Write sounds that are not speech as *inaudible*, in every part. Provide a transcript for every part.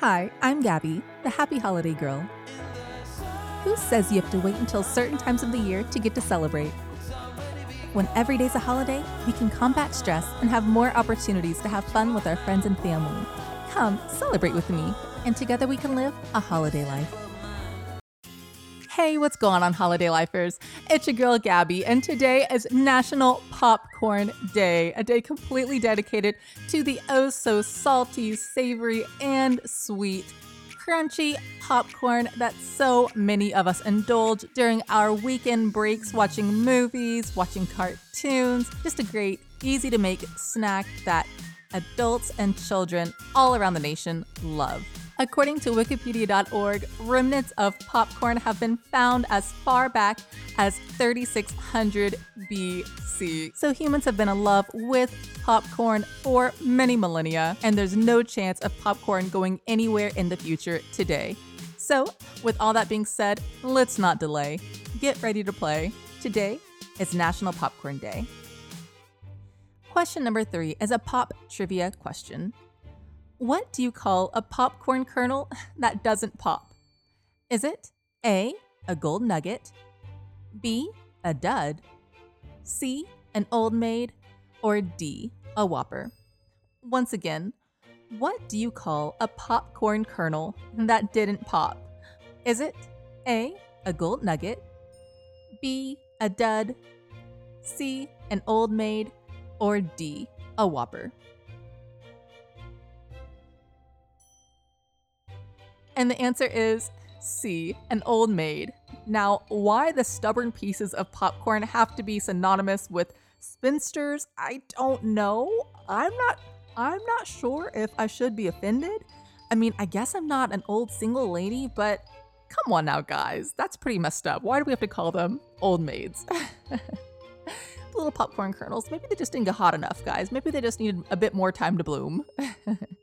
Hi, I'm Gabby, the happy holiday girl. Who says you have to wait until certain times of the year to get to celebrate? When every day's a holiday, we can combat stress and have more opportunities to have fun with our friends and family. Come celebrate with me, and together we can live a holiday life. Hey, what's going on, holiday lifers? It's your girl Gabby, and today is National Popcorn Day, a day completely dedicated to the oh so salty, savory, and sweet, crunchy popcorn that so many of us indulge during our weekend breaks watching movies, watching cartoons. Just a great, easy to make snack that adults and children all around the nation love. According to Wikipedia.org, remnants of popcorn have been found as far back as 3600 BC. So humans have been in love with popcorn for many millennia, and there's no chance of popcorn going anywhere in the future today. So, with all that being said, let's not delay. Get ready to play. Today is National Popcorn Day. Question number three is a pop trivia question. What do you call a popcorn kernel *laughs* that doesn't pop? Is it A, a gold nugget, B, a dud, C, an old maid, or D, a whopper? Once again, what do you call a popcorn kernel that didn't pop? Is it A, a gold nugget, B, a dud, C, an old maid, or D, a whopper? And the answer is C, an old maid. Now, why the stubborn pieces of popcorn have to be synonymous with spinsters, I don't know. I'm not I'm not sure if I should be offended. I mean, I guess I'm not an old single lady, but come on now, guys. That's pretty messed up. Why do we have to call them old maids? *laughs* the Little popcorn kernels. Maybe they just didn't get hot enough, guys. Maybe they just needed a bit more time to bloom. *laughs*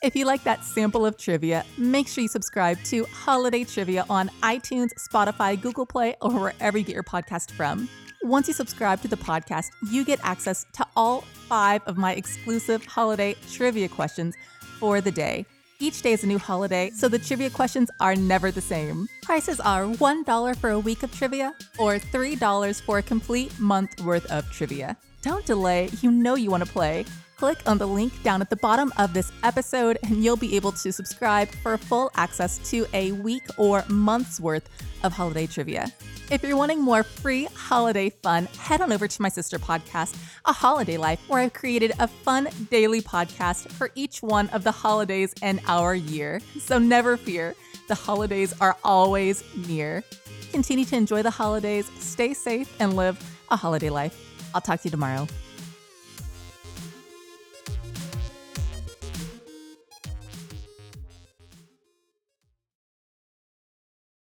If you like that sample of trivia, make sure you subscribe to Holiday Trivia on iTunes, Spotify, Google Play, or wherever you get your podcast from. Once you subscribe to the podcast, you get access to all five of my exclusive holiday trivia questions for the day. Each day is a new holiday, so the trivia questions are never the same. Prices are $1 for a week of trivia or $3 for a complete month worth of trivia. Don't delay, you know you want to play. Click on the link down at the bottom of this episode, and you'll be able to subscribe for full access to a week or month's worth of holiday trivia. If you're wanting more free holiday fun, head on over to my sister podcast, A Holiday Life, where I've created a fun daily podcast for each one of the holidays in our year. So never fear, the holidays are always near. Continue to enjoy the holidays, stay safe, and live a holiday life. I'll talk to you tomorrow.